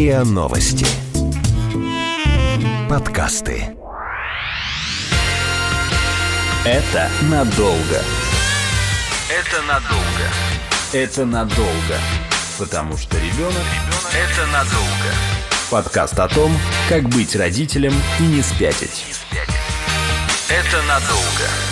РИА Новости. Подкасты. Это надолго. Это надолго. Это надолго. Потому что ребенок – это надолго. Подкаст о том, как быть родителем и не спятить. Это надолго.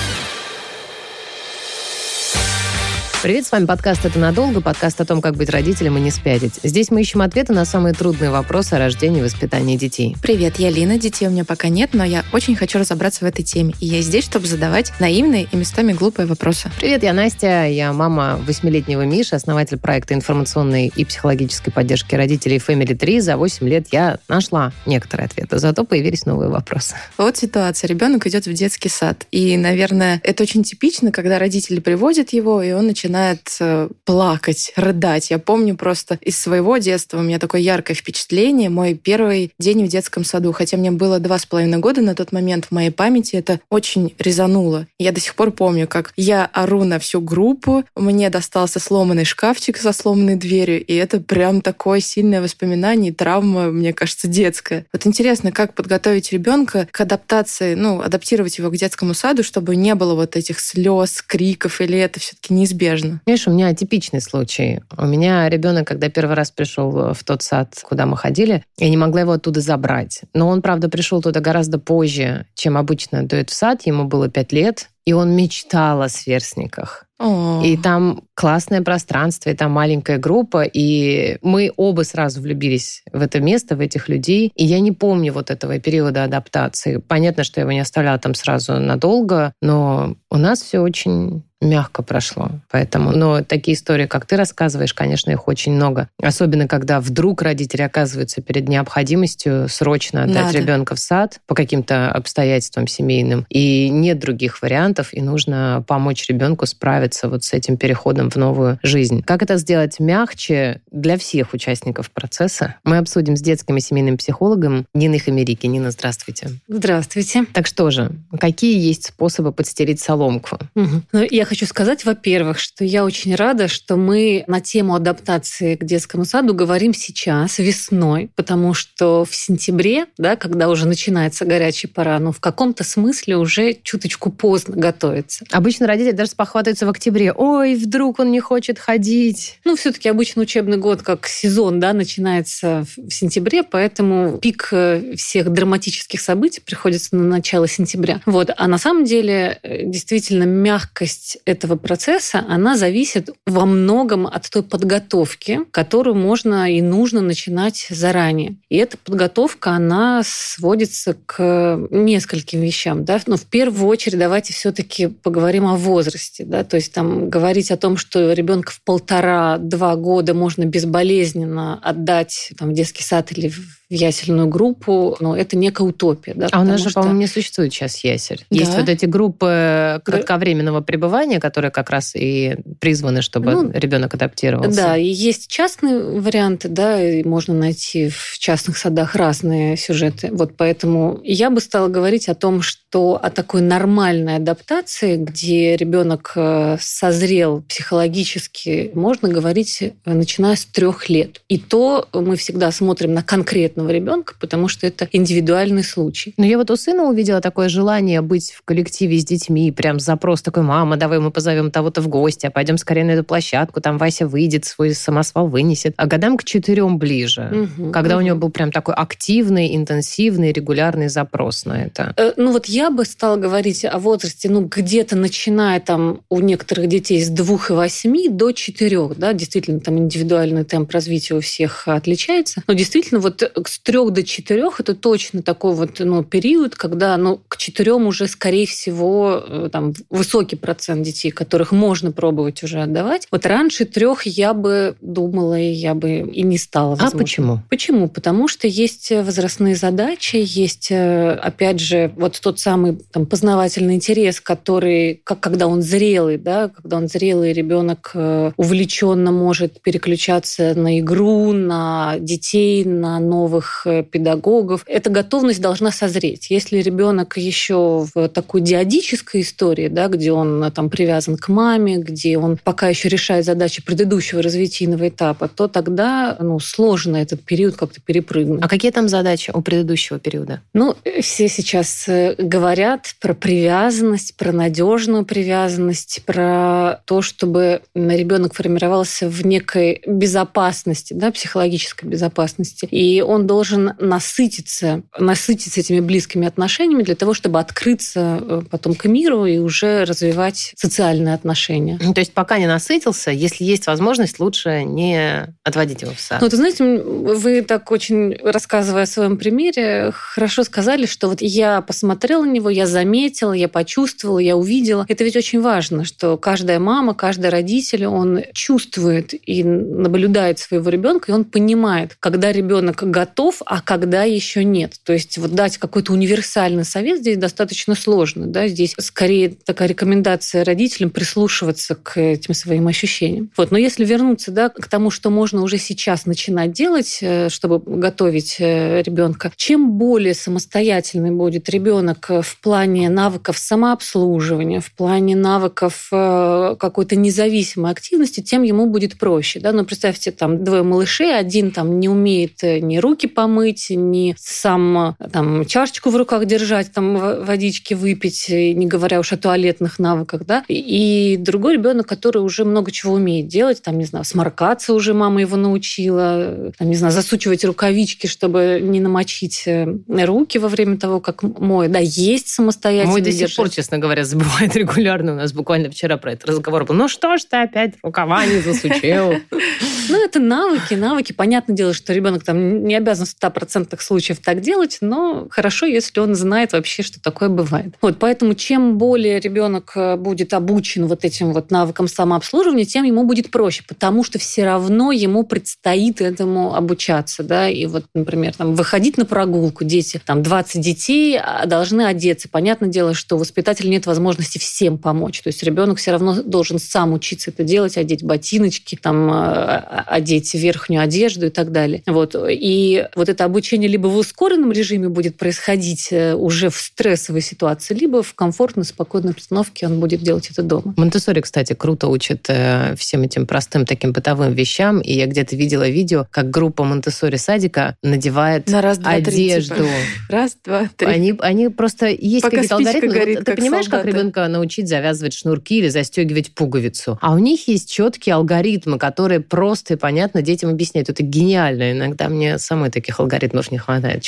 Привет, с вами подкаст «Это надолго», подкаст о том, как быть родителем и не спятить. Здесь мы ищем ответы на самые трудные вопросы о рождении и воспитании детей. Привет, я Лина, детей у меня пока нет, но я очень хочу разобраться в этой теме. И я здесь, чтобы задавать наивные и местами глупые вопросы. Привет, я Настя, я мама восьмилетнего Миши, основатель проекта информационной и психологической поддержки родителей Family 3. За 8 лет я нашла некоторые ответы, зато появились новые вопросы. Вот ситуация. Ребенок идет в детский сад. И, наверное, это очень типично, когда родители приводят его, и он начинает начинает э, плакать, рыдать. Я помню просто из своего детства у меня такое яркое впечатление. Мой первый день в детском саду, хотя мне было два с половиной года на тот момент, в моей памяти это очень резануло. Я до сих пор помню, как я ору на всю группу, мне достался сломанный шкафчик со сломанной дверью, и это прям такое сильное воспоминание и травма, мне кажется, детская. Вот интересно, как подготовить ребенка к адаптации, ну, адаптировать его к детскому саду, чтобы не было вот этих слез, криков, или это все-таки неизбежно? Важно. Видишь, у меня типичный случай. У меня ребенок, когда первый раз пришел в тот сад, куда мы ходили, я не могла его оттуда забрать. Но он, правда, пришел туда гораздо позже, чем обычно дует в сад. Ему было пять лет, и он мечтал о сверстниках. О. И там классное пространство, и там маленькая группа, и мы оба сразу влюбились в это место, в этих людей. И я не помню вот этого периода адаптации. Понятно, что я его не оставляла там сразу надолго, но у нас все очень мягко прошло. Поэтому, но такие истории, как ты рассказываешь, конечно, их очень много. Особенно, когда вдруг родители оказываются перед необходимостью срочно отдать Надо. ребенка в сад по каким-то обстоятельствам семейным, и нет других вариантов, и нужно помочь ребенку справиться вот с этим переходом в новую жизнь. Как это сделать мягче для всех участников процесса? Мы обсудим с детским и семейным психологом Ниной Хамерики. Нина, здравствуйте. Здравствуйте. Так что же, какие есть способы подстелить соломку? Угу. Ну, я хочу сказать, во-первых, что я очень рада, что мы на тему адаптации к детскому саду говорим сейчас, весной, потому что в сентябре, да, когда уже начинается горячая пора, ну, в каком-то смысле уже чуточку поздно готовиться. Обычно родители даже спохватываются в октябре. Ой, вдруг он не хочет ходить. Ну, все таки обычно учебный год, как сезон, да, начинается в сентябре, поэтому пик э, всех драматических событий приходится на начало сентября. Вот. А на самом деле, э, действительно, мягкость этого процесса, она зависит во многом от той подготовки, которую можно и нужно начинать заранее. И эта подготовка, она сводится к нескольким вещам. Да? Но в первую очередь давайте все-таки поговорим о возрасте. Да? То есть там говорить о том, что ребенка в полтора-два года можно безболезненно отдать там, в детский сад или в в ясельную группу, но это некая утопия. Да, а у нас же, что... по-моему, не существует сейчас ясель. Да? Есть вот эти группы кратковременного пребывания, которые как раз и призваны, чтобы ну, ребенок адаптировался. Да, и есть частные варианты, да, и можно найти в частных садах разные сюжеты. Вот поэтому я бы стала говорить о том, что о такой нормальной адаптации, где ребенок э, созрел психологически, можно говорить, э, начиная с трех лет. И то мы всегда смотрим на конкретно конкретного ребенка, потому что это индивидуальный случай. Но я вот у сына увидела такое желание быть в коллективе с детьми, прям запрос такой, мама, давай мы позовем того-то в гости, а пойдем скорее на эту площадку, там Вася выйдет, свой самосвал вынесет. А годам к четырем ближе, угу, когда угу. у него был прям такой активный, интенсивный, регулярный запрос на это. Э, ну вот я бы стала говорить о возрасте, ну где-то начиная там у некоторых детей с двух и восьми до четырех, да, действительно там индивидуальный темп развития у всех отличается, но действительно вот с трех до четырех это точно такой вот ну, период, когда ну, к четырем уже, скорее всего, э, там, высокий процент детей, которых можно пробовать уже отдавать. Вот раньше трех я бы думала, и я бы и не стала. А возможно. А почему? Почему? Потому что есть возрастные задачи, есть, э, опять же, вот тот самый там, познавательный интерес, который, как когда он зрелый, да, когда он зрелый ребенок э, увлеченно может переключаться на игру, на детей, на новые новых э, педагогов. Эта готовность должна созреть. Если ребенок еще в такой диадической истории, да, где он там привязан к маме, где он пока еще решает задачи предыдущего развитийного этапа, то тогда ну, сложно этот период как-то перепрыгнуть. А какие там задачи у предыдущего периода? Ну, все сейчас э, говорят про привязанность, про надежную привязанность, про то, чтобы ребенок формировался в некой безопасности, да, психологической безопасности. И он должен насытиться, насытиться этими близкими отношениями для того, чтобы открыться э, потом к миру и уже развивать социальные отношения. То есть пока не насытился, если есть возможность, лучше не отводить его в сад. Ну, ты знаете, вы так очень, рассказывая о своем примере, хорошо сказали, что вот я посмотрела на него, я заметила, я почувствовала, я увидела. Это ведь очень важно, что каждая мама, каждый родитель, он чувствует и наблюдает своего ребенка, и он понимает, когда ребенок готов, а когда еще нет. То есть вот дать какой-то универсальный совет здесь достаточно сложно. Да? Здесь скорее такая рекомендация родителям прислушиваться к этим своим ощущениям. Вот. Но если вернуться да, к тому, что можно уже сейчас начинать делать, э, чтобы готовить э, ребенка, чем более самостоятельный будет ребенок в плане навыков самообслуживания, в плане навыков э, какой-то независимой активности, тем ему будет проще. Да? Но ну, представьте, там двое малышей, один там не умеет ни руки помыть, ни сам там чашечку в руках держать, там водички выпить, не говоря уж о туалетных навыках, да, и другой ребенок, который уже много чего умеет делать, там, не знаю, сморкаться уже мама его научила, там, не знаю, засучивать рукавички, чтобы не намочить э, руки во время того, как моет, да, есть самостоятельно. Мой до сих пор, честно говоря, забывает регулярно. У нас буквально вчера про этот разговор был. Ну что ж ты опять рукава не засучил? Ну, это навыки, навыки. Понятное дело, что ребенок там не обязан в 100% случаев так делать, но хорошо, если он знает вообще, что такое бывает. Вот, поэтому чем более ребенок э, будет обучен вот этим вот навыкам самообслуживания, тем ему будет проще, потому что все равно ему предстоит этому обучаться, да, и вот, например, там, выходить на прогулку, дети, там, 20 детей а, должны одеться. Понятное дело, что у воспитателя нет возможности всем помочь, то есть ребенок все равно должен сам учиться это делать, одеть ботиночки, там, э, одеть верхнюю одежду и так далее. Вот. И вот это обучение либо в ускоренном режиме будет происходить э, уже в стрессовой ситуации, либо в комфортной, спокойной обстановке он будет делать это дома. Монтессори, кстати, круто учит э, всем этим простым таким бытовым вещам. И я где-то видела видео, как группа Монтессори садика надевает На раз, два, одежду. Три, типа. Раз, два, три. Они, они просто есть какие-то алгоритмы. Горит, вот, ты понимаешь, солдаты. как ребенка научить завязывать шнурки или застегивать пуговицу? А у них есть четкие алгоритмы, которые просто и понятно детям объяснять. Это гениально. Иногда мне самой таких алгоритмов не хватает.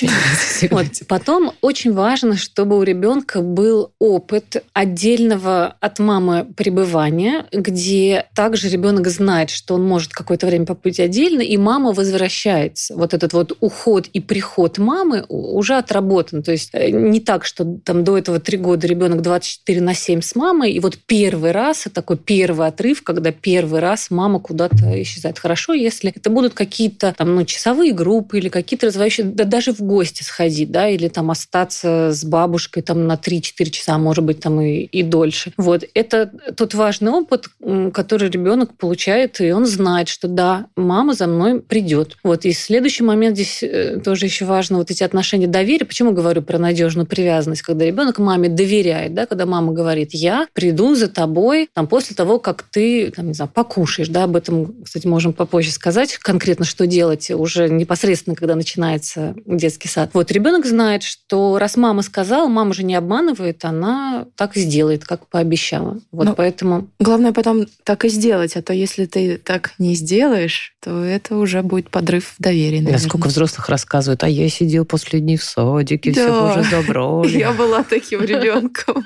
Вот. Потом очень важно, чтобы у ребенка был опыт отдельного от мамы пребывания, где также ребенок знает, что он может какое-то время побыть отдельно, и мама возвращается. Вот этот вот уход и приход мамы уже отработан. То есть э, не так, что там до этого три года ребенок 24 на 7 с мамой, и вот первый раз, такой первый отрыв, когда первый раз мама куда-то исчезает хорошо, если это будут какие-то там, ну, часовые группы или какие-то развивающие, да даже в гости сходить, да, или там остаться с бабушкой там на 3-4 часа, может быть, там и, и дольше. Вот. Это тот важный опыт, который ребенок получает, и он знает, что да, мама за мной придет. Вот. И следующий момент здесь э, тоже еще важно, вот эти отношения доверия. Почему говорю про надежную привязанность? Когда ребенок маме доверяет, да, когда мама говорит, я приду за тобой там, после того, как ты, там, не знаю, покушаешь, да, об этом, кстати, можем можем попозже сказать конкретно, что делать уже непосредственно, когда начинается детский сад. Вот ребенок знает, что раз мама сказала, мама же не обманывает, она так и сделает, как пообещала. Вот Но поэтому... Главное потом так и сделать, а то если ты так не сделаешь, то это уже будет подрыв доверия. Наверное. Сколько взрослых рассказывают, а я сидел после дней в садике, да. все уже добро. Я была таким ребенком.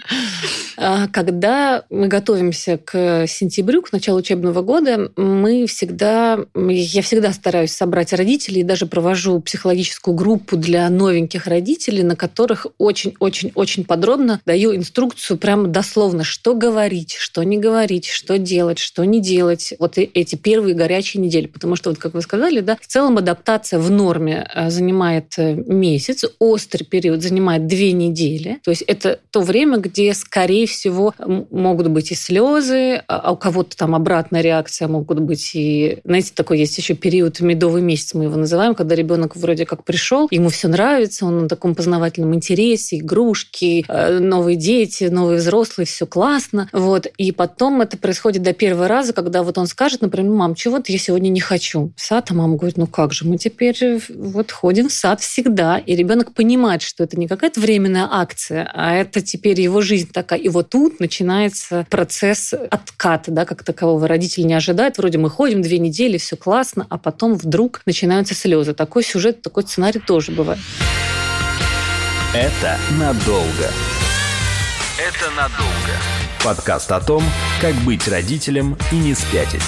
А когда мы готовимся к сентябрю, к началу учебного года, мы всегда я всегда стараюсь собрать родителей и даже провожу психологическую группу для новеньких родителей, на которых очень-очень-очень подробно даю инструкцию прямо дословно, что говорить, что не говорить, что делать, что не делать. Вот эти первые горячие недели. Потому что, вот как вы сказали, да, в целом адаптация в норме э, занимает э, месяц, острый период занимает две недели. То есть это то время, где, скорее всего, могут быть и слезы, а, а у кого-то там обратная реакция, могут быть и знаете, такой есть еще период медовый месяц, мы его называем, когда ребенок вроде как пришел, ему все нравится, он на таком познавательном интересе, игрушки, э, новые дети, новые взрослые, все классно. Вот. И потом это происходит до первого раза, когда вот он скажет, например, мам, чего-то я сегодня не хочу. В сад, а мама говорит, ну как же, мы теперь вот ходим в сад всегда. И ребенок понимает, что это не какая-то временная акция, а это теперь его жизнь такая. И вот тут начинается процесс отката, да, как такового. Родители не ожидают, вроде мы ходим две недели, все классно, а потом вдруг начинаются слезы. Такой сюжет, такой сценарий тоже бывает. Это надолго. Это надолго. Подкаст о том, как быть родителем и не спятить.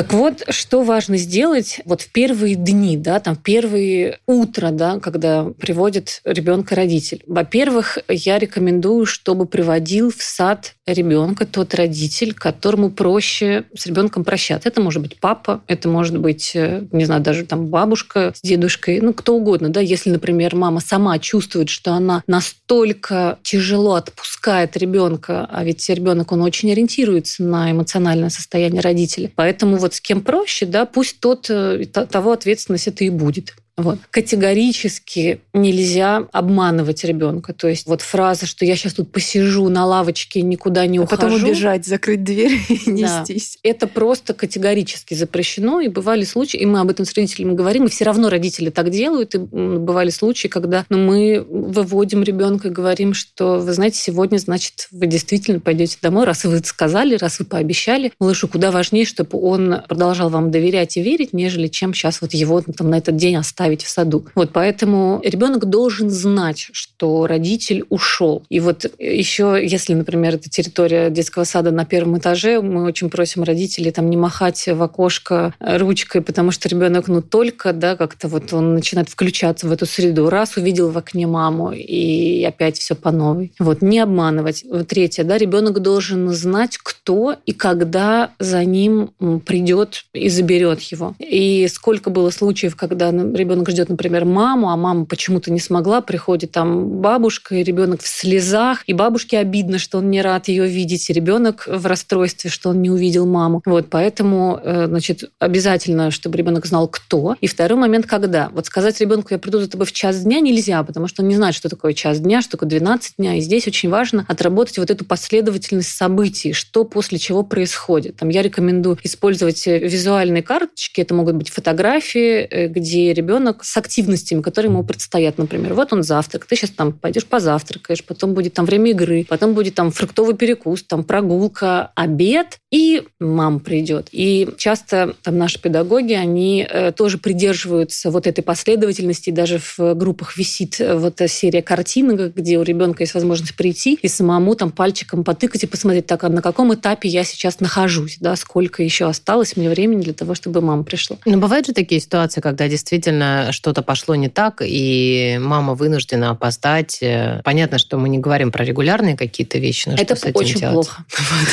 Так вот, что важно сделать вот в первые дни, да, там первые утро, да, когда приводит ребенка родитель. Во-первых, я рекомендую, чтобы приводил в сад ребенка тот родитель, которому проще с ребенком прощаться. Это может быть папа, это может быть, э, не знаю, даже там бабушка с дедушкой, ну, кто угодно, да, если, например, мама сама чувствует, что она настолько тяжело отпускает ребенка, а ведь ребенок, он очень ориентируется на эмоциональное состояние родителя. Поэтому вот с кем проще, да, пусть тот, э, того ответственность это и будет. Вот. Категорически нельзя обманывать ребенка. То есть вот фраза, что я сейчас тут посижу на лавочке, никуда не а ухожу. Потом убежать, закрыть дверь и нестись. Да. Это просто категорически запрещено. И бывали случаи, и мы об этом с родителями говорим, и все равно родители так делают. И бывали случаи, когда ну, мы выводим ребенка и говорим, что вы знаете, сегодня, значит, вы действительно пойдете домой, раз вы сказали, раз вы пообещали. Малышу куда важнее, чтобы он продолжал вам доверять и верить, нежели чем сейчас вот его там, на этот день оставить оставить в саду. Вот поэтому ребенок должен знать, что родитель ушел. И вот еще, если, например, это территория детского сада на первом этаже, мы очень просим родителей там не махать в окошко ручкой, потому что ребенок, ну, только, да, как-то вот он начинает включаться в эту среду. Раз увидел в окне маму, и опять все по новой. Вот, не обманывать. Третье, да, ребенок должен знать, кто и когда за ним придет и заберет его. И сколько было случаев, когда ребенок ребенок ждет, например, маму, а мама почему-то не смогла, приходит там бабушка, и ребенок в слезах, и бабушке обидно, что он не рад ее видеть, и ребенок в расстройстве, что он не увидел маму. Вот, поэтому, э, значит, обязательно, чтобы ребенок знал, кто. И второй момент, когда. Вот сказать ребенку, я приду за тобой в час дня, нельзя, потому что он не знает, что такое час дня, что такое 12 дня. И здесь очень важно отработать вот эту последовательность событий, что после чего происходит. Там я рекомендую использовать визуальные карточки, это могут быть фотографии, э, где ребенок ребенок с активностями, которые ему предстоят. Например, вот он завтрак, ты сейчас там пойдешь позавтракаешь, потом будет там время игры, потом будет там фруктовый перекус, там прогулка, обед, и мам придет. И часто там наши педагоги, они э, тоже придерживаются вот этой последовательности. Даже в группах висит э, вот серия картинок, где у ребенка есть возможность прийти и самому там пальчиком потыкать и посмотреть, так, а на каком этапе я сейчас нахожусь, да, сколько еще осталось мне времени для того, чтобы мама пришла. Но бывают же такие ситуации, когда действительно что-то пошло не так, и мама вынуждена опоздать. Э, понятно, что мы не говорим про регулярные какие-то вещи, но Это что очень делать? плохо.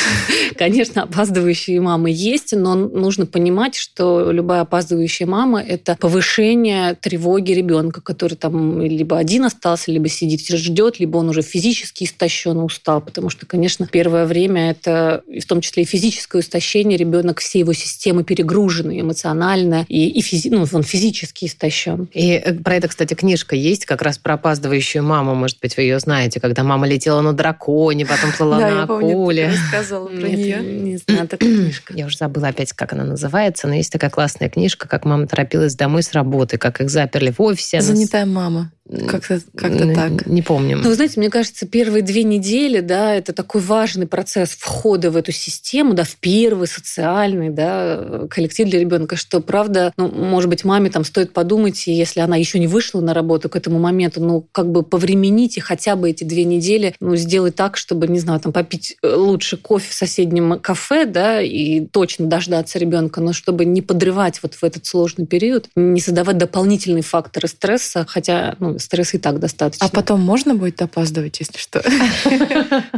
Конечно, опаздывающие мамы есть, но нужно понимать, что любая опаздывающая мама – это повышение тревоги ребенка, который там либо один остался, либо сидит, ждет, либо он уже физически истощен, устал, потому что, конечно, первое время это в том числе и физическое истощение, ребенок все его системы перегружены, эмоционально, и, и физи, ну, он физически истощен еще. И э, про это, кстати, книжка есть, как раз про опаздывающую маму, может быть, вы ее знаете, когда мама летела на драконе, потом плыла на акуле. рассказывала про нее. Не знаю, такая книжка. Я уже забыла опять, как она называется, но есть такая классная книжка, как мама торопилась домой с работы, как их заперли в офисе. Занятая мама. Как-то как так. Не помню. Ну, вы знаете, мне кажется, первые две недели, да, это такой важный процесс входа в эту систему, да, в первый социальный, да, коллектив для ребенка, что, правда, ну, может быть, маме там стоит подумать, если она еще не вышла на работу к этому моменту, ну, как бы повремените хотя бы эти две недели, ну, сделать так, чтобы, не знаю, там, попить э, лучше кофе в соседнем кафе, да, и точно дождаться ребенка, но чтобы не подрывать вот в этот сложный период, не создавать дополнительные факторы стресса, хотя, ну, стресса и так достаточно. А потом можно будет опаздывать, если что?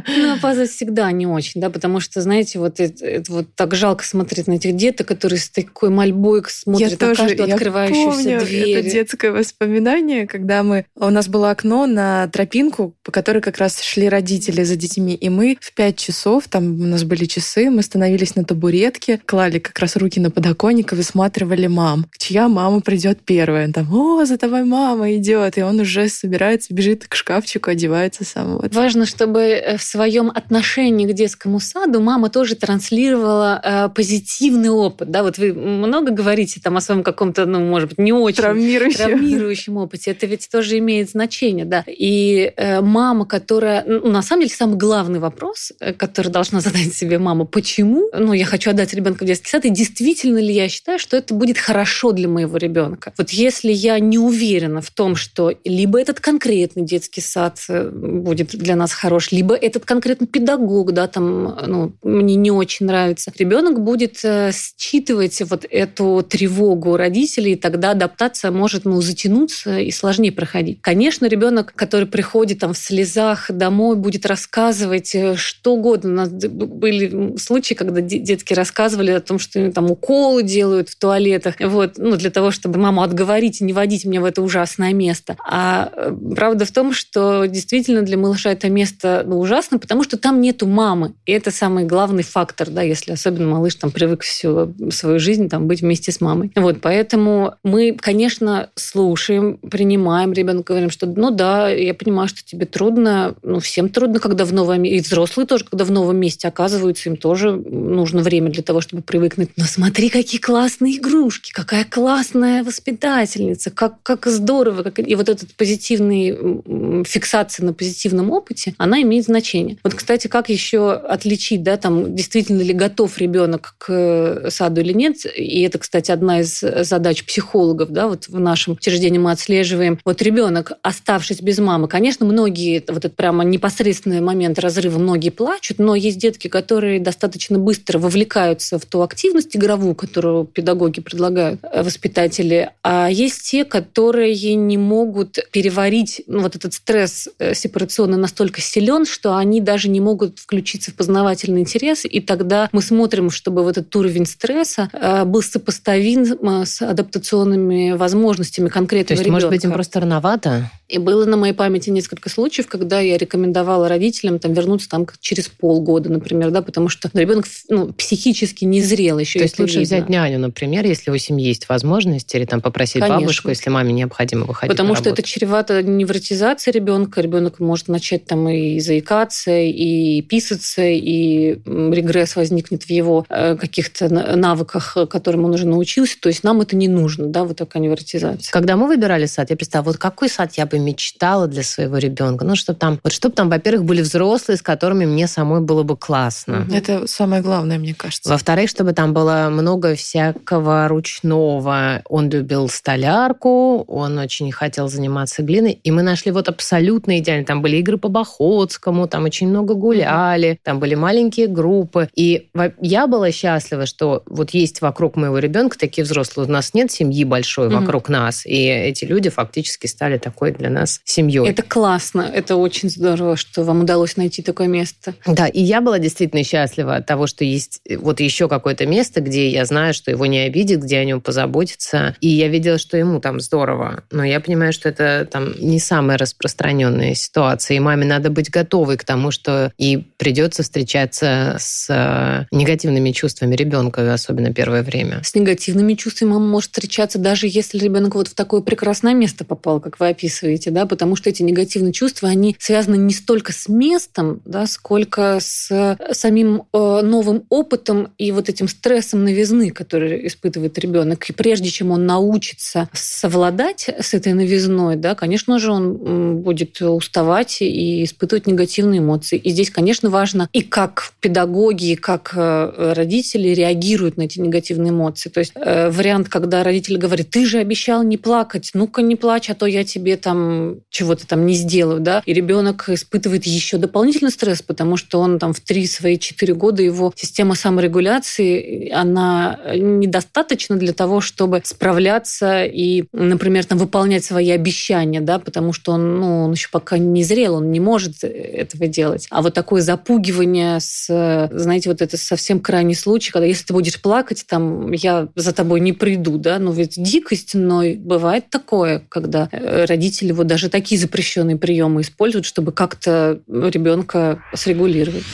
Ну, опаздывать всегда не очень, да, потому что, знаете, вот это вот так жалко смотреть на этих деток, которые с такой мольбой смотрят на каждую открывающуюся дверь. Это детское воспоминание, когда мы... У нас было окно на тропинку, по которой как раз шли родители за детьми, и мы в пять часов, там у нас были часы, мы становились на табуретке, клали как раз руки на подоконник и высматривали мам. Чья мама придет первая? Там, о, за тобой мама идет, и он уже собирается, бежит к шкафчику, одевается сам. Вот. Важно, чтобы э, в своем отношении к детскому саду мама тоже транслировала э, позитивный опыт. Да, вот вы много говорите там о своем каком-то, ну, может быть, не очень травмирующем, травмирующем опыте. Это ведь тоже имеет значение, да. И э, мама, которая, ну, на самом деле, самый главный вопрос, э, который должна задать себе мама, почему, ну, я хочу отдать ребенка в детский сад, и действительно ли я считаю, что это будет хорошо для моего ребенка. Вот если я не уверена в том, что либо этот конкретный детский сад э, будет для нас хорош, либо этот конкретный педагог, да, там, ну, мне не очень нравится, ребенок будет считывать вот эту тревогу родителей, и тогда адаптация может, ну, затянуться и сложнее проходить. Конечно, ребенок, который приходит там в слезах домой, будет рассказывать э, что угодно. У нас были случаи, когда детки рассказывали о том, что там уколы делают в туалетах, вот, ну, для того, чтобы маму отговорить и не водить меня в это ужасное место. А э, правда в том, что действительно для малыша это место ну, ужасно, потому что там нету мамы. И это самый главный фактор, да, если особенно малыш там привык всю свою жизнь там быть вместе с мамой. Вот, поэтому мы, конечно, слушаем, принимаем ребенка, говорим, что ну да, я понимаю, что тебе трудно, ну всем трудно, когда в новом и взрослые тоже, когда в новом месте оказываются, им тоже нужно время для того, чтобы привыкнуть. Но смотри, какие классные игрушки, какая классная воспитательница, как, как здорово. Как... И вот этот позитивный фиксация на позитивном опыте, она имеет значение. Вот, кстати, как еще отличить, да, там, действительно ли готов ребенок к саду или нет, и это, кстати, одна из задач психологов, да, вот в нашем учреждении мы отслеживаем. Вот ребенок, оставшись без мамы, конечно, многие, вот это прямо непосредственный момент разрыва, многие плачут, но есть детки, которые достаточно быстро вовлекаются в ту активность игровую, которую педагоги предлагают, э, воспитатели, а есть те, которые не могут переварить ну, вот этот стресс э, сепарационный настолько силен, что они даже не могут включиться в познавательный интерес, и тогда мы смотрим, чтобы вот этот уровень стресса э, был сопоставим с адаптационными возможностями конкретного То есть, ребенка. может быть, им просто рановато? И было на моей памяти несколько случаев, когда я рекомендовала родителям там, вернуться там, через полгода, например, да, потому что ребенок ну, психически не зрел еще. То есть лучше видно. взять няню, например, если у семьи есть возможность, или там попросить Конечно. бабушку, если маме необходимо выходить Потому что это чревато невротизацией ребенка. Ребенок может начать там и заикаться, и писаться, и регресс возникнет в его э, каких-то навыках, которым он уже научился. То есть нам это не нужно, да, вот такая невротизация. Когда мы выбирали сад, я представила, вот какой сад я бы мечтала для своего ребенка. Ну, чтобы там, вот чтобы там, во-первых, были взрослые, с которыми мне самой было бы классно. Это самое главное, мне кажется. Во-вторых, чтобы там было много всякого ручного. Он любил столярку, он очень хотел заниматься глиной, и мы нашли вот абсолютно идеально. Там были игры по Бахотскому, там очень много гуляли, там были маленькие группы. И я была счастлива, что вот есть вокруг моего ребенка такие взрослые. У нас нет семьи большой вокруг нас, и эти люди фактически стали такой для нас семьей. Это классно, это очень здорово, что вам удалось найти такое место. Да, и я была действительно счастлива от того, что есть вот еще какое-то место, где я знаю, что его не обидят, где о нем позаботятся. И я видела, что ему там здорово. Но я понимаю, что это там не самая распространенная ситуация. И маме надо быть готовой к тому, что и придется встречаться с э, негативными чувствами ребенка, особенно первое время. С негативными чувствами мама может встречаться даже если ребенок вот в такое прекрасное место попал, как вы описываете, да, потому что эти негативные чувства, они связаны не столько с местом, да, сколько с самим э, новым опытом и вот этим стрессом новизны, который испытывает ребенок. И прежде чем он научится совладать с этой новизной, да, конечно же, он будет уставать и испытывать негативные эмоции. И здесь, конечно, важно и как педагоги, и как э, родители реагируют на эти негативные эмоции. То есть э, вариант, когда родитель говорит, ты же обещал не плакать, ну-ка не плачь, а то я тебе там чего-то там не сделаю, да, и ребенок испытывает еще дополнительный стресс, потому что он там в три свои четыре года его система саморегуляции, она недостаточна для того, чтобы справляться и, например, там выполнять свои обещания, да, потому что он, ну, он еще пока не зрел, он не может этого делать. А вот такое запугивание с, знаете, вот это совсем крайний случай, когда если ты будешь плакать, там, я за тобой не приду, да, ну ведь дикость, но бывает такое, когда э, родители вот даже такие запрещенные приемы используют, чтобы как-то ребенка срегулировать.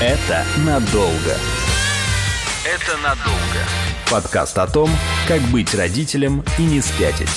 Это надолго. Это надолго. Подкаст о том, как быть родителем и не спятить.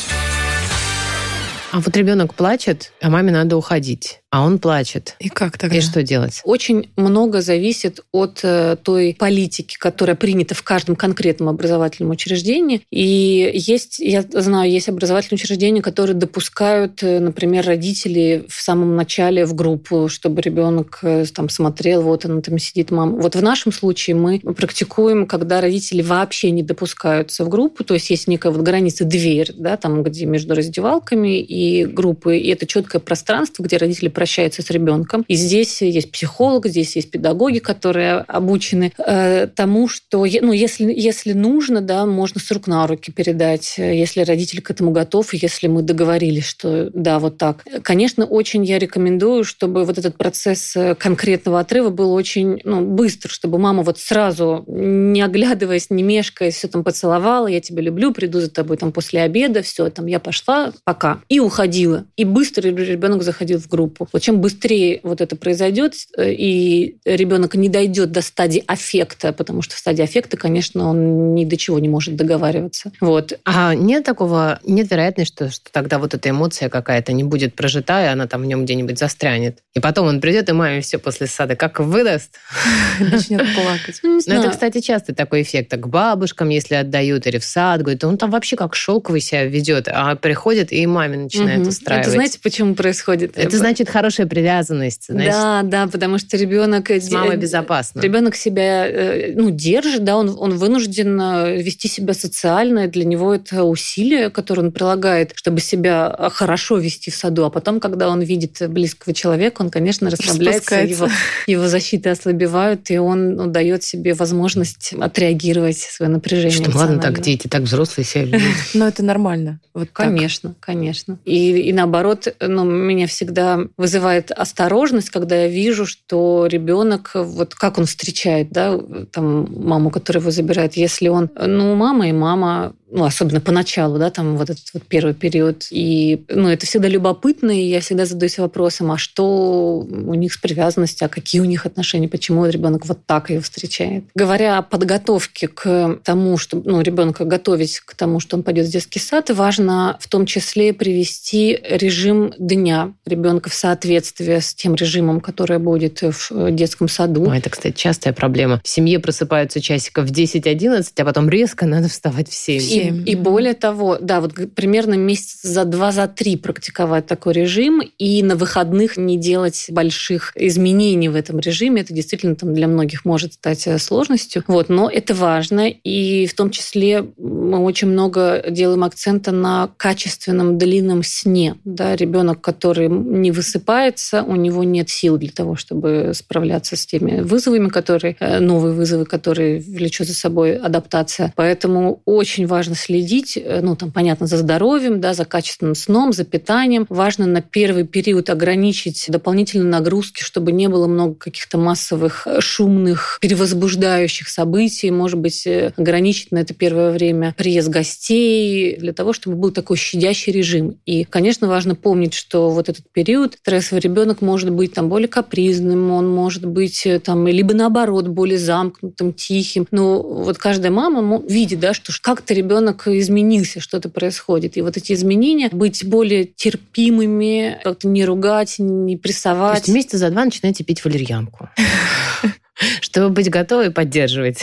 А вот ребенок плачет, а маме надо уходить а он плачет. И как тогда? И что делать? Очень много зависит от э, той политики, которая принята в каждом конкретном образовательном учреждении. И есть, я знаю, есть образовательные учреждения, которые допускают, э, например, родителей в самом начале в группу, чтобы ребенок э, там смотрел, вот она там сидит, мама. Вот в нашем случае мы практикуем, когда родители вообще не допускаются в группу, то есть есть некая вот граница дверь, да, там, где между раздевалками и группой, и это четкое пространство, где родители прощается с ребенком. И здесь есть психолог, здесь есть педагоги, которые обучены э, тому, что, ну, если, если нужно, да, можно с рук на руки передать, если родитель к этому готов, если мы договорились, что да, вот так. Конечно, очень я рекомендую, чтобы вот этот процесс э, конкретного отрыва был очень ну, быстр, чтобы мама вот сразу, не оглядываясь, не мешкаясь, все там поцеловала, я тебя люблю, приду за тобой там после обеда, все, там я пошла, пока. И уходила. И быстро ребенок заходил в группу. Вот чем быстрее вот это произойдет, э, и ребенок не дойдет до стадии аффекта, потому что в стадии аффекта, конечно, он ни до чего не может договариваться. Вот. А нет такого, нет вероятности, что, что тогда вот эта эмоция какая-то не будет прожита, и она там в нем где-нибудь застрянет. И потом он придет и маме все после сада как выдаст. Начнет плакать. Ну, это, кстати, часто такой эффект. К бабушкам, если отдают, или в сад, говорит, он там вообще как шелковый себя ведет, а приходит и маме начинает устраивать. Это знаете, почему происходит? Это значит хорошая привязанность. Значит, да, да, потому что ребенок... С мамой безопасно. Ребенок себя э, ну, держит, да, он, он вынужден э, вести себя социально, для него это усилие, которое он прилагает, чтобы себя э, хорошо вести в саду, а потом, когда он видит близкого человека, он, конечно, расслабляется, его, его защиты ослабевают, и он ну, дает себе возможность отреагировать свое напряжение. Что, ладно, так дети, так взрослые себя ведут. Но это нормально. Вот конечно, конечно. И, и наоборот, ну, меня всегда вызывает осторожность, когда я вижу, что ребенок, вот как он встречает, да, там маму, которая его забирает, если он, ну, мама и мама ну, особенно поначалу, да, там вот этот вот первый период. И, ну, это всегда любопытно, и я всегда задаюсь вопросом, а что у них с привязанностью, а какие у них отношения, почему ребенок вот так ее встречает. Говоря о подготовке к тому, чтобы, ну, ребенка готовить к тому, что он пойдет в детский сад, важно в том числе привести режим дня ребенка в соответствие с тем режимом, который будет в детском саду. Ну, это, кстати, частая проблема. В семье просыпаются часиков в 10-11, а потом резко надо вставать в 7. 7. И, и более того, да, вот примерно месяц за два, за три практиковать такой режим и на выходных не делать больших изменений в этом режиме. Это действительно там для многих может стать э, сложностью. Вот, но это важно. И в том числе мы очень много делаем акцента на качественном длинном сне. Да, ребенок, который не высыпается, у него нет сил для того, чтобы справляться с теми вызовами, которые, э, новые вызовы, которые влечет за собой адаптация. Поэтому очень важно важно следить, э, ну, там, понятно, за здоровьем, да, за качественным сном, за питанием. Важно на первый период ограничить дополнительные нагрузки, чтобы не было много каких-то массовых, э, шумных, перевозбуждающих событий. Может быть, э, ограничить на это первое время приезд гостей, для того, чтобы был такой щадящий режим. И, конечно, важно помнить, что вот этот период стрессовый ребенок может быть там более капризным, он может быть там либо наоборот более замкнутым, тихим. Но вот каждая мама видит, да, что как-то ребенок ребенок изменился, что-то происходит. И вот эти изменения, быть более терпимыми, как-то не ругать, не прессовать. То есть месяца за два начинаете пить валерьянку чтобы быть готовой поддерживать.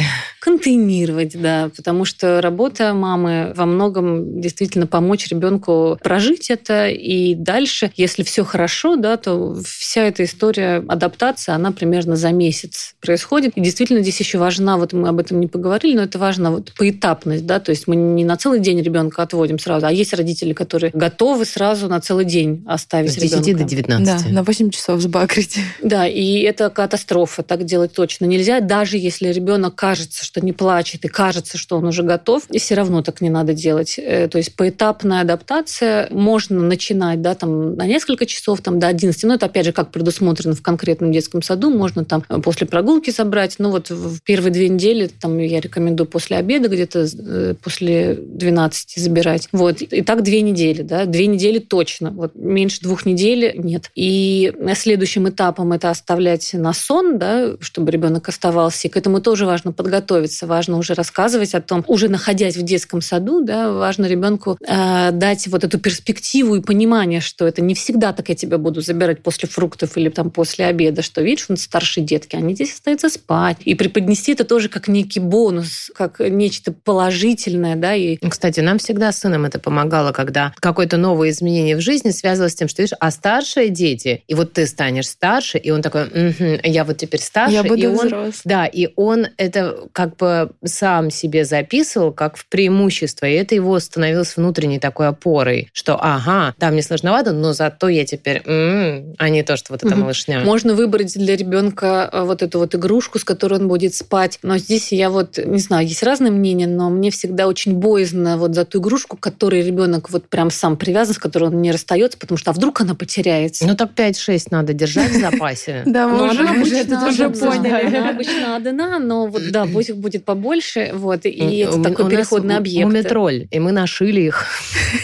Контейнировать, да, потому что работа мамы во многом действительно помочь ребенку прожить это, и дальше, если все хорошо, да, то вся эта история адаптации, она примерно за месяц происходит. И действительно здесь еще важна, вот мы об этом не поговорили, но это важно вот поэтапность, да, то есть мы не на целый день ребенка отводим сразу, а есть родители, которые готовы сразу на целый день оставить С 10 ребенка. до 19. Да, на 8 часов сбагрить. Да, и это катастрофа, так делать точно нельзя. Даже если ребенок кажется, что не плачет, и кажется, что он уже готов, и все равно так не надо делать. Э, то есть поэтапная адаптация можно начинать да, там, на несколько часов, там, до 11. Но это, опять же, как предусмотрено в конкретном детском саду. Можно там после прогулки собрать. Ну вот в первые две недели там, я рекомендую после обеда где-то э, после 12 забирать. Вот. И так две недели. Да? Две недели точно. Вот меньше двух недель нет. И следующим этапом это оставлять на сон, да, чтобы ребенок оставался. И к этому тоже важно подготовиться. Важно уже рассказывать о том, уже находясь в детском саду, да, важно ребенку э, дать вот эту перспективу и понимание, что это не всегда так я тебя буду забирать после фруктов или там после обеда, что видишь, он старшие детки, они здесь остаются спать. И преподнести это тоже как некий бонус, как нечто положительное, да. И... Кстати, нам всегда с сыном это помогало, когда какое-то новое изменение в жизни связывалось с тем, что, видишь, а старшие дети, и вот ты станешь старше, и он такой, угу, я вот теперь старше. Я буду и он. Да, и он это как бы сам себе записывал как в преимущество, и это его становилось внутренней такой опорой, что ага, да, мне сложновато, но зато я теперь, м-м, а не то, что вот эта малышня. Можно выбрать для ребенка э, вот эту вот игрушку, с которой он будет спать. Но здесь я вот, не знаю, есть разные мнения, но мне всегда очень боязно вот за ту игрушку, к которой ребенок вот прям сам привязан, с которой он не расстается, потому что а вдруг она потеряется. Ну так 5-6 надо держать в запасе. Да, мы Ну, уже, мы уже это уже одна, поняли. Обычно одна, но вот да, пусть их будет побольше, вот, и У- это у такой нас переходный у- объект. У метроль, и мы нашили их.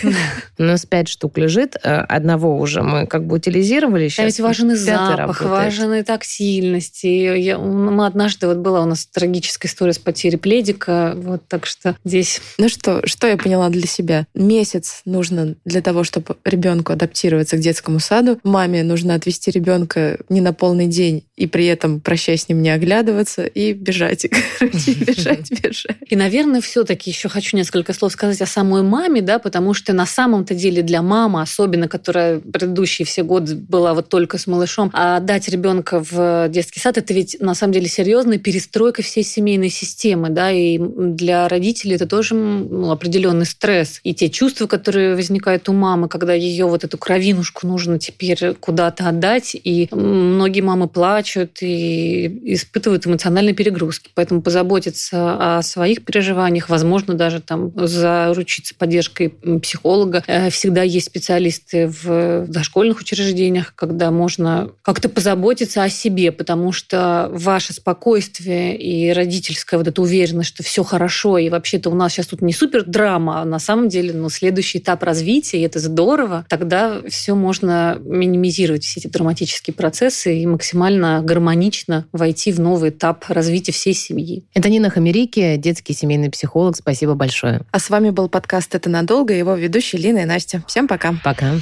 У нас пять штук лежит, э, одного уже мы как бы утилизировали. А Сейчас ведь важен и запах, важен и тактильность. Мы однажды, вот была у нас трагическая история с потерей пледика, вот, так что здесь Ну что, что я поняла для себя? Месяц нужно для того, чтобы ребенку адаптироваться к детскому саду. Маме нужно отвести ребенка не на полный день и при этом, прощаясь с ним, не оглядываться и бежать. Короче, бежать, бежать. И, наверное, все-таки еще хочу несколько слов сказать о самой маме, да, потому что на самом-то деле для мамы, особенно которая предыдущие все годы была вот только с малышом, а дать ребенка в детский сад, это ведь на самом деле серьезная перестройка всей семейной системы, да, и для родителей это тоже ну, определенный стресс. И те чувства, которые возникают у мамы, когда ее вот эту кровинушку нужно теперь куда-то отдать, и многие мамы плачут и испытывают эмоциональные перегрузки. Поэтому позаботиться о своих переживаниях, возможно, даже там заручиться поддержкой психолога. Э, Всегда есть специалисты в дошкольных учреждениях, когда можно как-то позаботиться о себе, потому что ваше спокойствие и родительская вот эта уверенность, что все хорошо, и вообще-то у нас сейчас тут не супер драма, а на самом деле ну, следующий этап развития, и это здорово, тогда все можно минимизировать, все эти драматические процессы и максимально гармонично войти в новый этап развития всей семьи. Это Нина Хамерики, детский семейный психолог. Спасибо большое. А с вами был подкаст «Это надолго» и его ведущие Лина и Настя. Всем пока. Пока.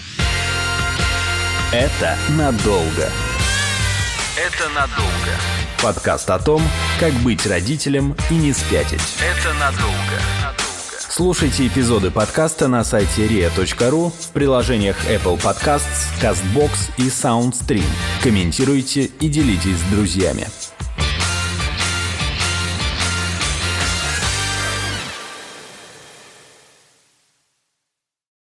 Это надолго. Это надолго. Подкаст о том, как быть родителем и не спятить. Это надолго. Слушайте эпизоды подкаста на сайте ria.ru в приложениях Apple Podcasts, CastBox и SoundStream. Комментируйте и делитесь с друзьями.